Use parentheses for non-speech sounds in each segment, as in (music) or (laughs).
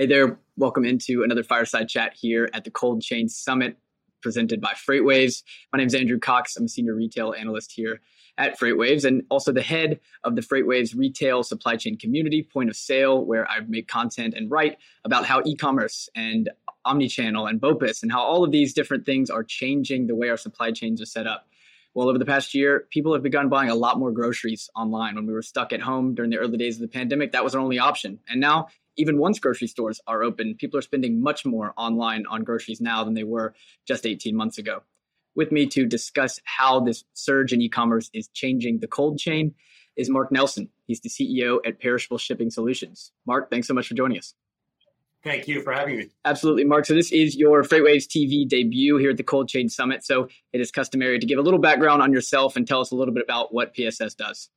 Hey there, welcome into another fireside chat here at the Cold Chain Summit presented by FreightWaves. My name is Andrew Cox. I'm a senior retail analyst here at FreightWaves and also the head of the FreightWaves retail supply chain community, Point of Sale, where I make content and write about how e commerce and omnichannel and BOPIS and how all of these different things are changing the way our supply chains are set up. Well, over the past year, people have begun buying a lot more groceries online. When we were stuck at home during the early days of the pandemic, that was our only option. And now even once grocery stores are open, people are spending much more online on groceries now than they were just 18 months ago. With me to discuss how this surge in e commerce is changing the cold chain is Mark Nelson. He's the CEO at Perishable Shipping Solutions. Mark, thanks so much for joining us. Thank you for having me. Absolutely, Mark. So, this is your FreightWaves TV debut here at the Cold Chain Summit. So, it is customary to give a little background on yourself and tell us a little bit about what PSS does.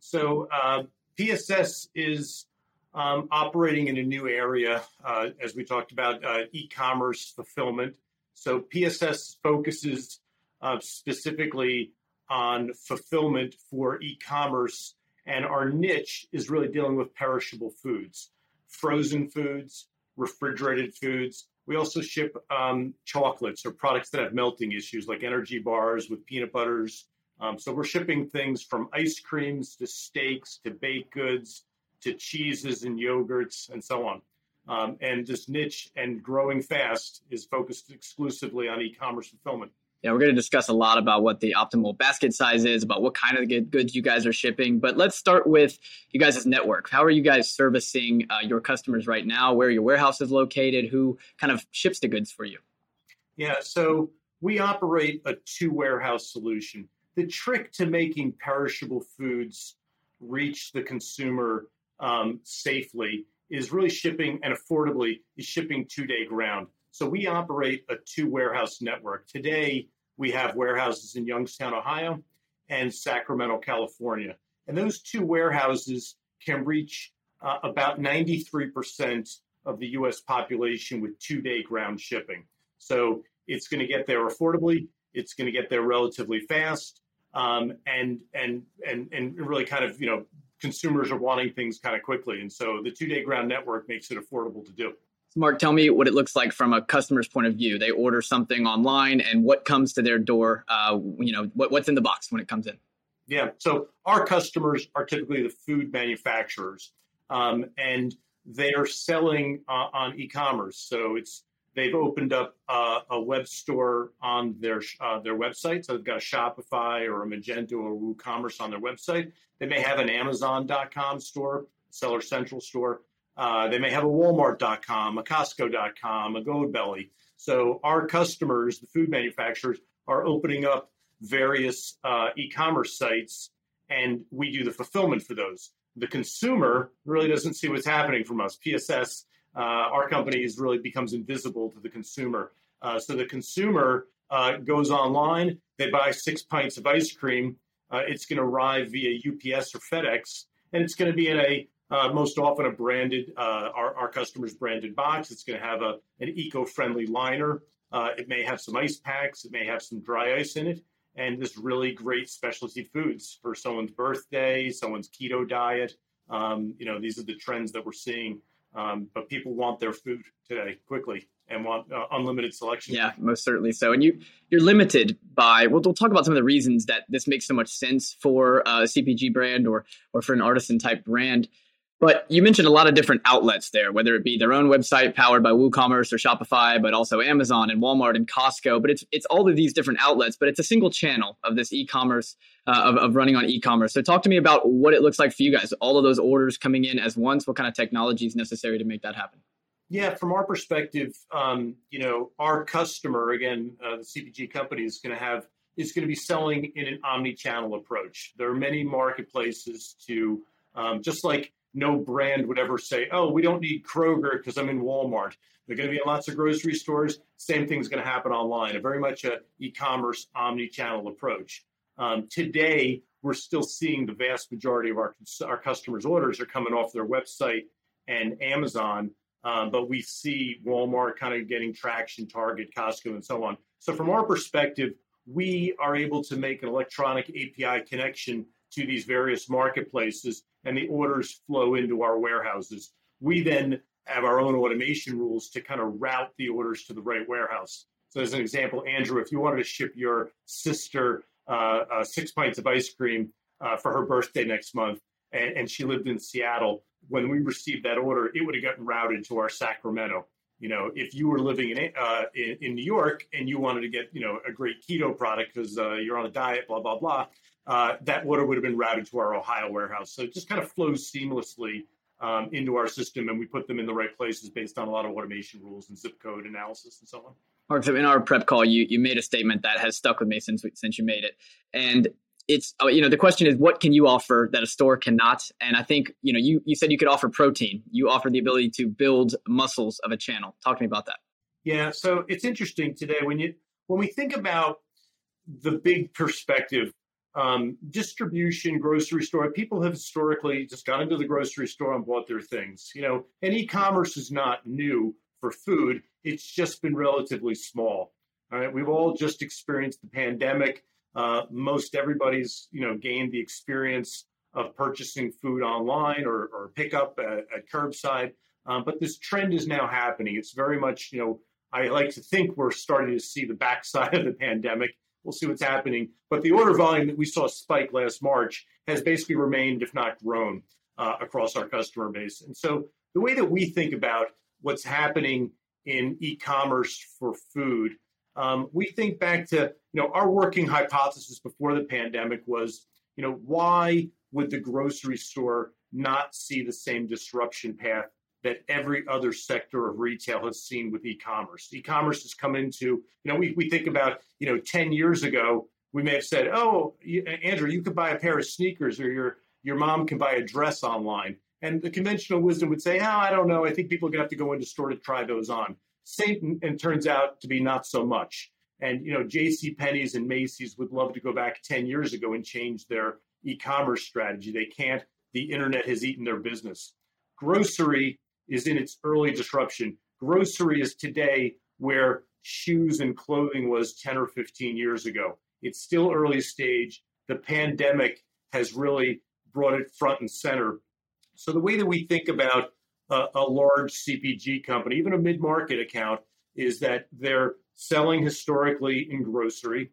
So, uh, PSS is um, operating in a new area, uh, as we talked about, uh, e-commerce fulfillment. So PSS focuses uh, specifically on fulfillment for e-commerce, and our niche is really dealing with perishable foods, frozen foods, refrigerated foods. We also ship um, chocolates or products that have melting issues, like energy bars with peanut butters. Um, so we're shipping things from ice creams to steaks to baked goods to cheeses and yogurts and so on. Um, and this niche and growing fast is focused exclusively on e-commerce fulfillment. Yeah, we're going to discuss a lot about what the optimal basket size is, about what kind of goods you guys are shipping. But let's start with you guys' network. How are you guys servicing uh, your customers right now? Where your warehouse is located? Who kind of ships the goods for you? Yeah, so we operate a two warehouse solution. The trick to making perishable foods reach the consumer um, safely is really shipping and affordably is shipping two day ground. So we operate a two warehouse network. Today, we have warehouses in Youngstown, Ohio and Sacramento, California. And those two warehouses can reach uh, about 93% of the US population with two day ground shipping. So it's going to get there affordably, it's going to get there relatively fast. Um, and and and and really kind of you know consumers are wanting things kind of quickly. And so the two day ground network makes it affordable to do. Mark, tell me what it looks like from a customer's point of view. They order something online and what comes to their door, uh, you know, what, what's in the box when it comes in? Yeah. So our customers are typically the food manufacturers um, and they are selling uh, on e-commerce. So it's They've opened up uh, a web store on their uh, their website. So they've got a Shopify or a Magento or WooCommerce on their website. They may have an Amazon.com store, Seller Central store. Uh, they may have a Walmart.com, a Costco.com, a Goldbelly. So our customers, the food manufacturers, are opening up various uh, e-commerce sites, and we do the fulfillment for those. The consumer really doesn't see what's happening from us. PSS uh, our company is really becomes invisible to the consumer. Uh, so the consumer uh, goes online, they buy six pints of ice cream. it's going to arrive via UPS or FedEx, and it's going to be in a uh, most often a branded uh, our, our customers branded box it's going to have a, an eco-friendly liner uh, it may have some ice packs it may have some dry ice in it and this really great specialty foods for someone's birthday someone's keto diet um, you know these are the trends that we're seeing um, but people want their food today quickly and want uh, unlimited selection. Yeah, most certainly so. And you you're limited by well, we'll talk about some of the reasons that this makes so much sense for a CPG brand or or for an artisan type brand. But you mentioned a lot of different outlets there, whether it be their own website powered by WooCommerce or Shopify, but also Amazon and Walmart and Costco. But it's it's all of these different outlets, but it's a single channel of this e-commerce uh, of, of running on e-commerce. So talk to me about what it looks like for you guys. All of those orders coming in as once. What kind of technology is necessary to make that happen? Yeah, from our perspective, um, you know, our customer again, uh, the CPG company is going to have is going to be selling in an omni-channel approach. There are many marketplaces to um, just like no brand would ever say, oh, we don't need Kroger because I'm in Walmart. They're going to be in lots of grocery stores. Same thing's going to happen online. A very much a e-commerce omni-channel approach. Um, today, we're still seeing the vast majority of our our customers' orders are coming off their website and Amazon, um, but we see Walmart kind of getting traction, Target, Costco, and so on. So from our perspective, we are able to make an electronic API connection to these various marketplaces and the orders flow into our warehouses. We then have our own automation rules to kind of route the orders to the right warehouse. So, as an example, Andrew, if you wanted to ship your sister uh, uh, six pints of ice cream uh, for her birthday next month, and, and, she lived in Seattle, when we received that order, it would have gotten routed to our Sacramento. You know, if you were living in uh, in, in, New York and you wanted to get you know a great keto product because uh, you're on a diet, blah blah blah, uh, that water would have been routed to our Ohio warehouse. So it just kind of flows seamlessly um, into our system, and we put them in the right places based on a lot of automation rules and zip code analysis and so on. Mark, so in our prep call, you you made a statement that has stuck with me since since you made it, and it's uh, you know the question is what can you offer that a store cannot? And i think you know you you said you could offer protein. You offer the ability to build muscles of a channel. Talk to me about that. Yeah so it's interesting today when you when we think about the big perspective um, distribution, grocery store. People have historically just gone into the grocery store and bought their things. You know, and e-commerce is not new for food. It's just been relatively small. All right, we've all just experienced the pandemic. Uh, most everybody's you know gained the experience of purchasing food online or, or pickup at, at curbside. Um, but this trend is now happening. It's very much you know I like to think we're starting to see the backside of the pandemic We'll see what's happening. But the order volume that we saw spike last March has basically remained, if not grown, uh, across our customer base. And so the way that we think about what's happening in e-commerce for food, um, we think back to you know our working hypothesis before the pandemic was you know why would the grocery store not see the same disruption path that every other sector of retail has seen with e-commerce. E-commerce has come into, you know, we, we think about, you know, 10 years ago, we may have said, oh, Andrew, you could buy a pair of sneakers or your, your mom can buy a dress online. And the conventional wisdom would say, oh, I don't know. I think people are going to have to go into store to try those on. Satan, and turns out to be not so much. And, you know, J.C. Penney's and Macy's would love to go back 10 years ago and change their e-commerce strategy. They can't. The internet has eaten their business. Grocery is in its early disruption. Grocery is today where shoes and clothing was 10 or 15 years ago. It's still early stage. The pandemic has really brought it front and center. So the way that we think about a, a large CPG company, even a mid-market account, is that they're selling historically in grocery.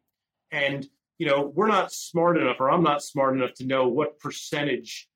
And, you know, we're not smart enough, or I'm not smart enough to know what percentage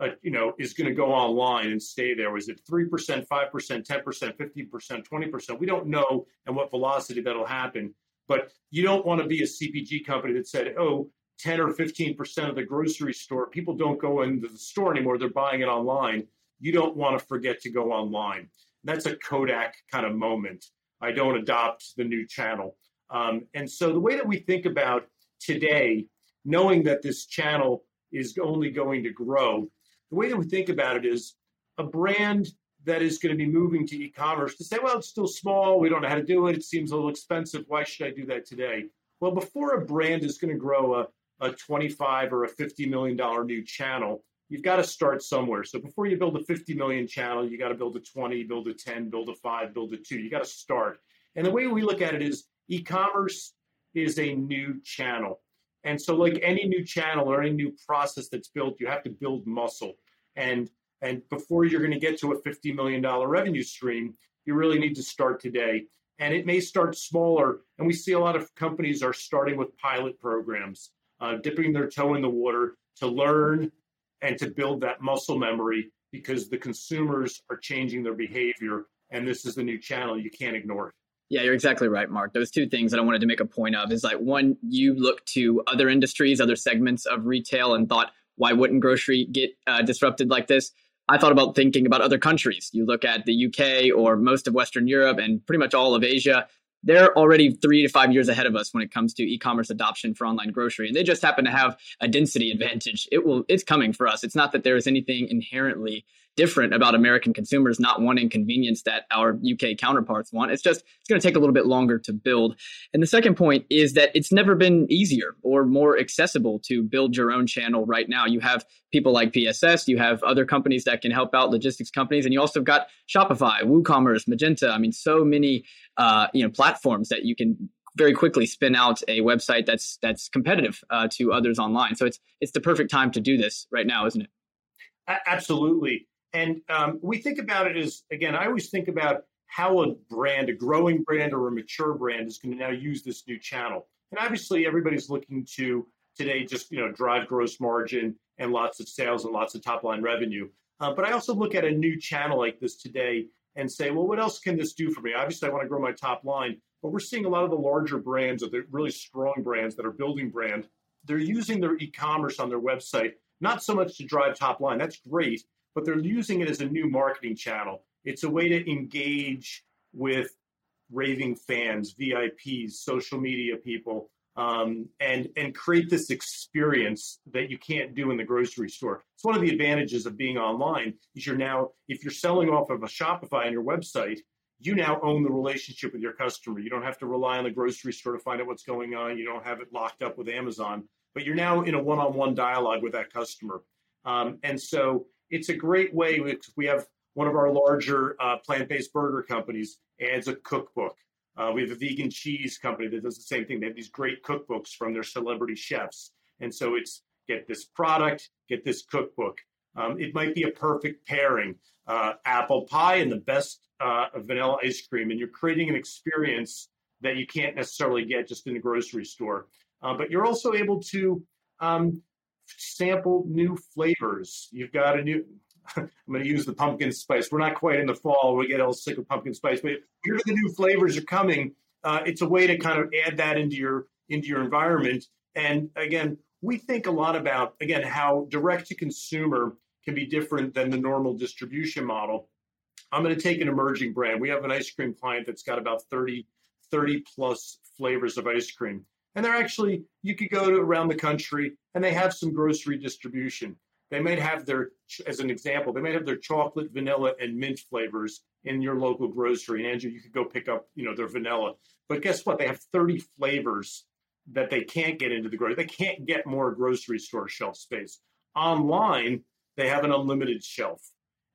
uh, you know, is going to go online and stay there? Was it 3%, 5%, 10%, 15%, 20%? We don't know and what velocity that'll happen. But you don't want to be a CPG company that said, oh, 10 or 15% of the grocery store, people don't go into the store anymore. They're buying it online. You don't want to forget to go online. That's a Kodak kind of moment. I don't adopt the new channel. Um, and so the way that we think about today, knowing that this channel is only going to grow, the way that we think about it is a brand that is going to be moving to e-commerce to say, well, it's still small. We don't know how to do it. It seems a little expensive. Why should I do that today? Well, before a brand is going to grow a, a 25 or a 50 million dollar new channel, you've got to start somewhere. So before you build a 50 million channel, you got to build a 20, build a 10, build a five, build a two. You got to start. And the way we look at it is e-commerce is a new channel. And so, like any new channel or any new process that's built, you have to build muscle. And and before you're going to get to a $50 million revenue stream, you really need to start today. And it may start smaller. And we see a lot of companies are starting with pilot programs, uh, dipping their toe in the water to learn and to build that muscle memory because the consumers are changing their behavior. And this is the new channel. You can't ignore it. Yeah, you're exactly right, Mark. Those two things that I wanted to make a point of is like one, you look to other industries, other segments of retail, and thought, why wouldn't grocery get uh, disrupted like this? I thought about thinking about other countries. You look at the UK or most of Western Europe and pretty much all of Asia. They're already three to five years ahead of us when it comes to e-commerce adoption for online grocery, and they just happen to have a density advantage. It will, it's coming for us. It's not that there is anything inherently different about American consumers not wanting convenience that our UK counterparts want. It's just it's going to take a little bit longer to build. And the second point is that it's never been easier or more accessible to build your own channel right now. You have people like PSS, you have other companies that can help out logistics companies, and you also have got Shopify, WooCommerce, Magento. I mean, so many uh, you know platforms that you can very quickly spin out a website that's that's competitive uh, to others online. So it's it's the perfect time to do this right now, isn't it? Absolutely. And um, we think about it as, again, I always think about how a brand, a growing brand or a mature brand is going to now use this new channel. And obviously, everybody's looking to today just you know drive gross margin and lots of sales and lots of top line revenue. Uh, but I also look at a new channel like this today and say, well, what else can this do for me? Obviously, I want to grow my top line, but we're seeing a lot of the larger brands, or the really strong brands that are building brand, they're using their e-commerce on their website not so much to drive top line. That's great, but they're using it as a new marketing channel. It's a way to engage with raving fans, VIPs, social media people, um, and and create this experience that you can't do in the grocery store. It's one of the advantages of being online is you're now if you're selling off of a Shopify on your website, you now own the relationship with your customer. You don't have to rely on the grocery store to find out what's going on. You don't have it locked up with Amazon, but you're now in a one-on-one dialogue with that customer. Um, and so it's a great way. We have one of our larger uh, plant-based burger companies adds a cookbook uh, we have a vegan cheese company that does the same thing. They have these great cookbooks from their celebrity chefs. And so it's get this product, get this cookbook. Um, it might be a perfect pairing uh, apple pie and the best uh, vanilla ice cream. And you're creating an experience that you can't necessarily get just in the grocery store. Uh, but you're also able to um, sample new flavors. You've got a new, (laughs) I'm going to use the pumpkin spice. We're not quite in the fall. We get all sick of pumpkin spice, but here the new flavors are coming. Uh, it's a way to kind of add that into your into your environment. And again, we think a lot about again how direct to consumer can be different than the normal distribution model. I'm going to take an emerging brand. We have an ice cream client that's got about 30, 30 plus flavors of ice cream. And they're actually, you could go to around the country and they have some grocery distribution. They might have their, as an example, they might have their chocolate, vanilla, and mint flavors in your local grocery. And Andrew, you could go pick up, you know, their vanilla. But guess what? They have 30 flavors that they can't get into the grocery. They can't get more grocery store shelf space. Online, they have an unlimited shelf.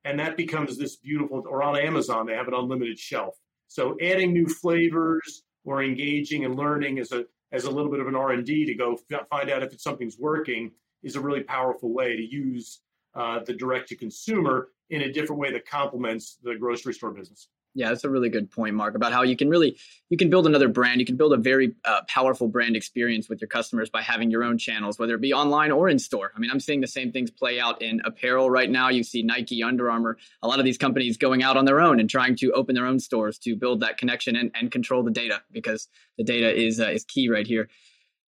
And that becomes this beautiful, or on Amazon, they have an unlimited shelf. So adding new flavors or engaging and learning as a as a little bit of an R&D to go find out if it's, something's working is a really powerful way to use uh, the direct to consumer in a different way that complements the grocery store business. Yeah, that's a really good point, Mark, about how you can really you can build another brand. You can build a very uh, powerful brand experience with your customers by having your own channels, whether it be online or in store. I mean, I'm seeing the same things play out in apparel right now. You see Nike, Under Armour, a lot of these companies going out on their own and trying to open their own stores to build that connection and, and control the data because the data is uh, is key right here.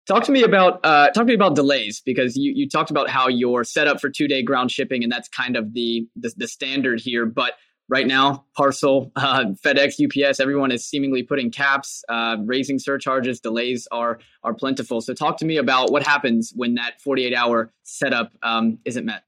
Talk to me about uh, talk to me about delays because you, you talked about how you're set up for two day ground shipping and that's kind of the, the, the standard here. But right now, parcel, uh, FedEx, UPS, everyone is seemingly putting caps, uh, raising surcharges. Delays are are plentiful. So talk to me about what happens when that 48 hour setup um, isn't met.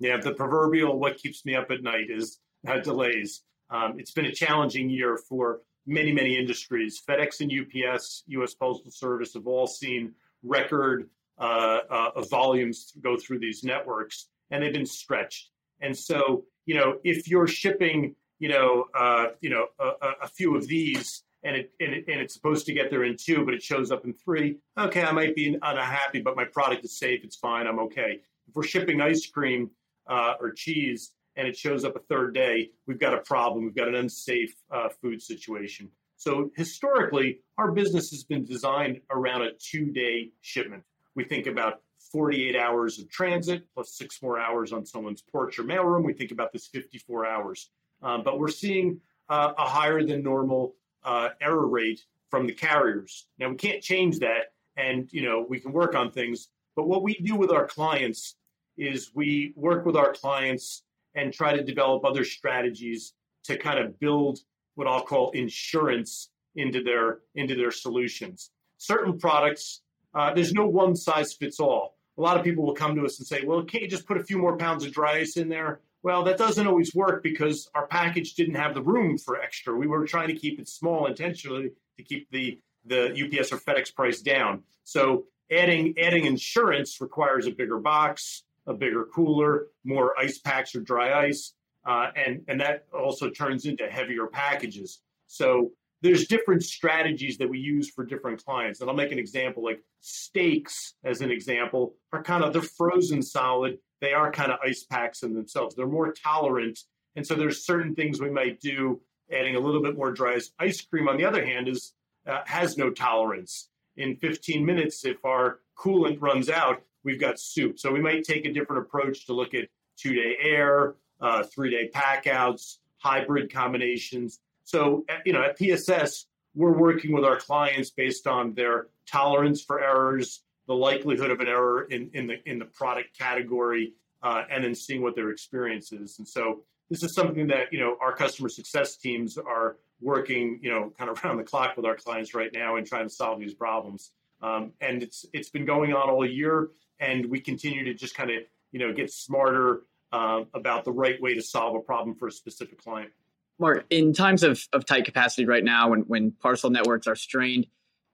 Yeah, the proverbial what keeps me up at night is uh, delays. Um, it's been a challenging year for many, many industries. FedEx and UPS, U.S. Postal Service have all seen record uh, uh, volumes go through these networks, and they've been stretched. And so, you know, if you're shipping, you know, uh, you know, a, a, few of these, and it, and it and it's supposed to get there in two, but it shows up in three. Okay, I might be unhappy, but my product is safe. It's fine. I'm okay. If we're shipping ice cream uh, or cheese, and it shows up a third day, we've got a problem. We've got an unsafe uh, food situation. So historically, our business has been designed around a two-day shipment. We think about 48 hours of transit plus six more hours on someone's porch or mailroom. We think about this 54 hours, um, but we're seeing uh, a higher than normal uh, error rate from the carriers. Now we can't change that, and you know we can work on things. But what we do with our clients is we work with our clients and try to develop other strategies to kind of build what I'll call insurance into their into their solutions. Certain products, uh, there's no one size fits all. A lot of people will come to us and say, "Well, can't you just put a few more pounds of dry ice in there?" Well, that doesn't always work because our package didn't have the room for extra. We were trying to keep it small intentionally to keep the the UPS or FedEx price down. So adding adding insurance requires a bigger box, a bigger cooler, more ice packs or dry ice, uh, and and that also turns into heavier packages. So there's different strategies that we use for different clients. And I'll make an example like steaks, as an example, are kind of they're frozen solid. they are kind of ice packs in themselves. They're more tolerant, and so there's certain things we might do. Adding a little bit more dry ice Ice cream, on the other hand, is uh, has no tolerance. In 15 minutes, if our coolant runs out, we've got soup. So we might take a different approach to look at two day air, uh, three day packouts, hybrid combinations. So, you know, at PSS, we're working with our clients based on their tolerance for errors, the likelihood of an error in, in the in the product category, uh, and then seeing what their experience is. And so, this is something that you know our customer success teams are working, you know, kind of (laughs) around the clock with our clients right now and trying to solve these problems. Um, and it's it's been going on all year, and we continue to just kind of you know get smarter uh, about the right way to solve a problem for a specific client. Mark, in times of, of tight capacity right now, when, when parcel networks are strained,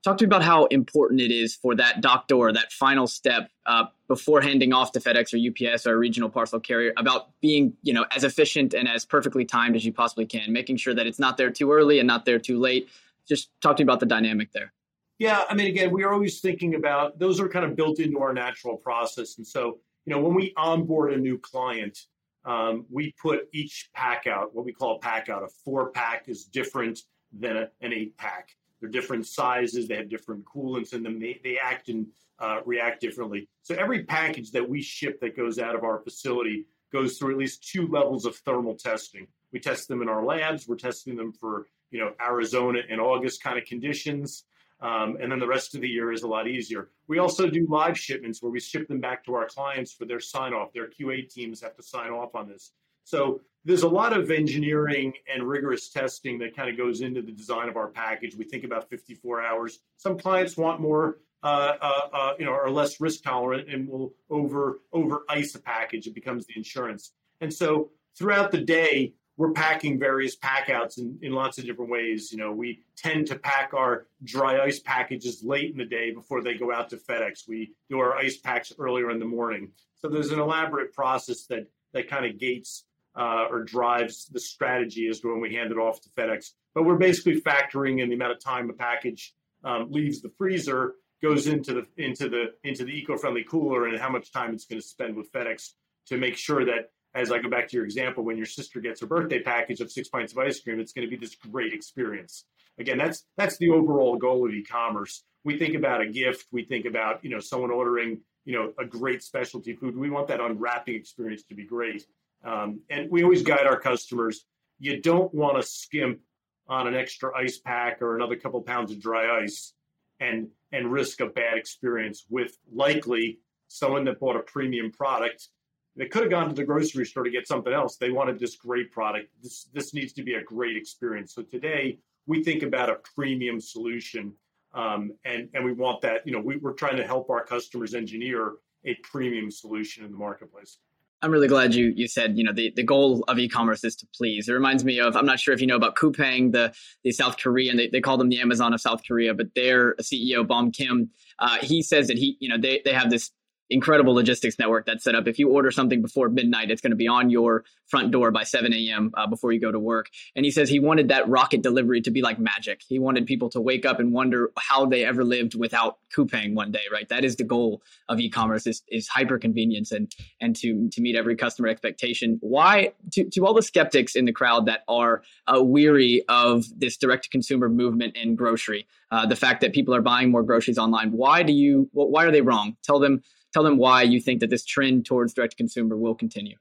talk to me about how important it is for that dock door, that final step uh, before handing off to FedEx or UPS or a regional parcel carrier, about being you know as efficient and as perfectly timed as you possibly can, making sure that it's not there too early and not there too late. Just talk to me about the dynamic there. Yeah, I mean, again, we are always thinking about those are kind of built into our natural process, and so you know, when we onboard a new client, um, we put each pack out, what we call a pack out. A four pack is different than a, an eight pack. They're different sizes. They have different coolants in them. They, they act and uh, react differently. So every package that we ship that goes out of our facility goes through at least two levels of thermal testing. We test them in our labs. We're testing them for you know Arizona and August kind of conditions. Um, and then the rest of the year is a lot easier. We also do live shipments where we ship them back to our clients for their sign off. Their QA teams have to sign off on this. So there's a lot of engineering and rigorous testing that kind of goes into the design of our package. We think about 54 hours. Some clients want more, uh, uh, uh, you know, are less risk tolerant and will over over ice a package. It becomes the insurance. And so throughout the day, we're packing various packouts in, in lots of different ways. You know, we tend to pack our dry ice packages late in the day before they go out to FedEx. We do our ice packs earlier in the morning. So there's an elaborate process that that kind of gates uh, or drives the strategy as to when we hand it off to FedEx. But we're basically factoring in the amount of time a package um, leaves the freezer, goes into the into the into the eco-friendly cooler, and how much time it's going to spend with FedEx to make sure that as I go back to your example, when your sister gets her birthday package of six pints of ice cream, it's going to be this great experience. Again, that's that's the overall goal of e-commerce. We think about a gift. We think about you know someone ordering you know a great specialty food. We want that unwrapping experience to be great, um, and we always guide our customers. You don't want to skimp on an extra ice pack or another couple pounds of dry ice, and and risk a bad experience with likely someone that bought a premium product they could have gone to the grocery store to get something else. They wanted this great product. This this needs to be a great experience. So today we think about a premium solution, um, and and we want that. You know, we, we're trying to help our customers engineer a premium solution in the marketplace. I'm really glad you you said you know the, the goal of e-commerce is to please. It reminds me of I'm not sure if you know about Coupang, the the South Korean they, they call them the Amazon of South Korea, but their CEO Bom Kim, uh, he says that he you know they they have this incredible logistics network that's set up. If you order something before midnight, it's going to be on your front door by 7 a.m. Uh, before you go to work. And he says he wanted that rocket delivery to be like magic. He wanted people to wake up and wonder how they ever lived without Coupang one day, right? That is the goal of e-commerce is, is hyper convenience and, and to, to meet every customer expectation. Why, to, to all the skeptics in the crowd that are uh, weary of this direct to consumer movement in grocery, uh, the fact that people are buying more groceries online, why do you, why are they wrong? Tell them tell them why you think that this trend towards direct to consumer will continue.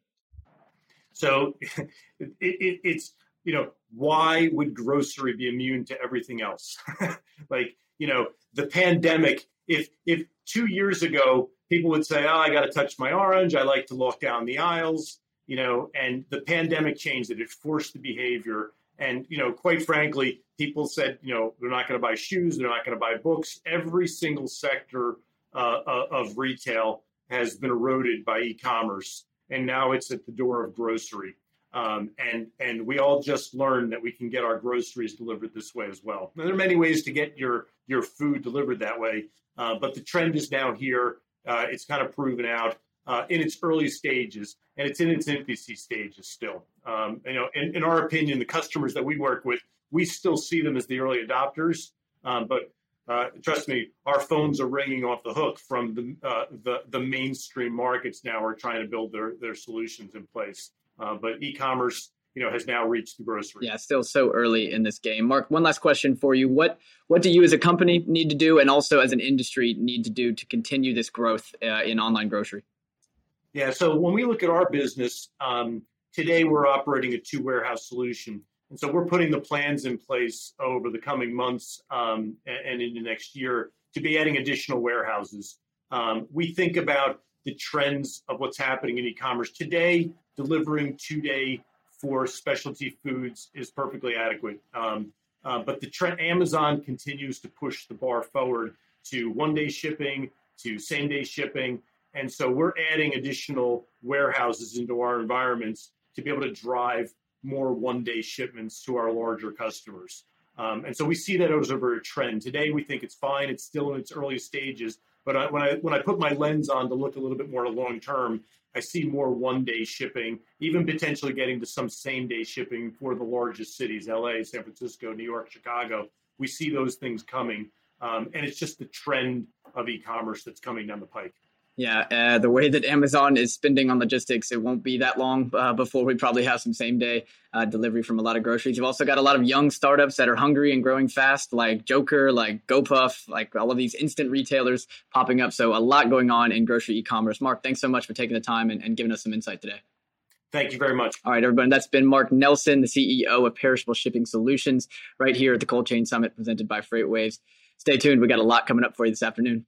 So (laughs) it, it, it's, you know, why would grocery be immune to everything else? (laughs) like, you know, the pandemic, if, if two years ago people would say, oh, I got to touch my orange, I like to walk down the aisles, you know, and the pandemic changed it, it forced the behavior. And, you know, quite frankly, people said, you know, they're not going to buy shoes, they're not going to buy books. Every single sector uh, uh, of retail has been eroded by e-commerce, and now it's at the door of grocery. Um, and and we all just learned that we can get our groceries delivered this way as well. Now, there are many ways to get your your food delivered that way, uh, but the trend is now here. Uh, it's kind of proven out uh, in its early stages, and it's in its infancy stages still. Um, you know, in, in, our opinion, the customers that we work with, we still see them as the early adopters, um, but uh, trust me, our phones are ringing off the hook from the, uh, the, the mainstream markets now are trying to build their, their solutions in place. Uh, but e-commerce, you know, has now reached the grocery. Yeah, still so early in this game. Mark, one last question for you. What what do you as a company need to do and also as an industry need to do to continue this growth uh, in online grocery? Yeah, so when we look at our business, um, today we're operating a two warehouse solution. And so we're putting the plans in place over the coming months um, and, and into next year to be adding additional warehouses. Um, we think about the trends of what's happening in e-commerce today. Delivering two day for specialty foods is perfectly adequate. Um, uh, but the trend, Amazon continues to push the bar forward to one day shipping, to same day shipping. And so we're adding additional warehouses into our environments to be able to drive more one day shipments to our larger customers. Um, and so we see that as a very trend. Today, we think it's fine. It's still in its early stages. But I, when I when I put my lens on to look a little bit more long term, I see more one day shipping, even potentially getting to some same day shipping for the largest cities: L.A., San Francisco, New York, Chicago. We see those things coming, um, and it's just the trend of e-commerce that's coming down the pike. Yeah, uh, the way that Amazon is spending on logistics, it won't be that long uh, before we probably have some same day uh, delivery from a lot of groceries. You've also got a lot of young startups that are hungry and growing fast, like Jokr, like GoPuff, like all of these instant retailers popping up. So a lot going on in grocery e-commerce. Mark, thanks so much for taking the time and, and giving us some insight today. Thank you very much. All right, everybody. That's been Mark Nelson, the CEO of Perishable Shipping Solutions, right here at the Cold Chain Summit presented by FreightWaves. Stay tuned. We got a lot coming up for you this afternoon.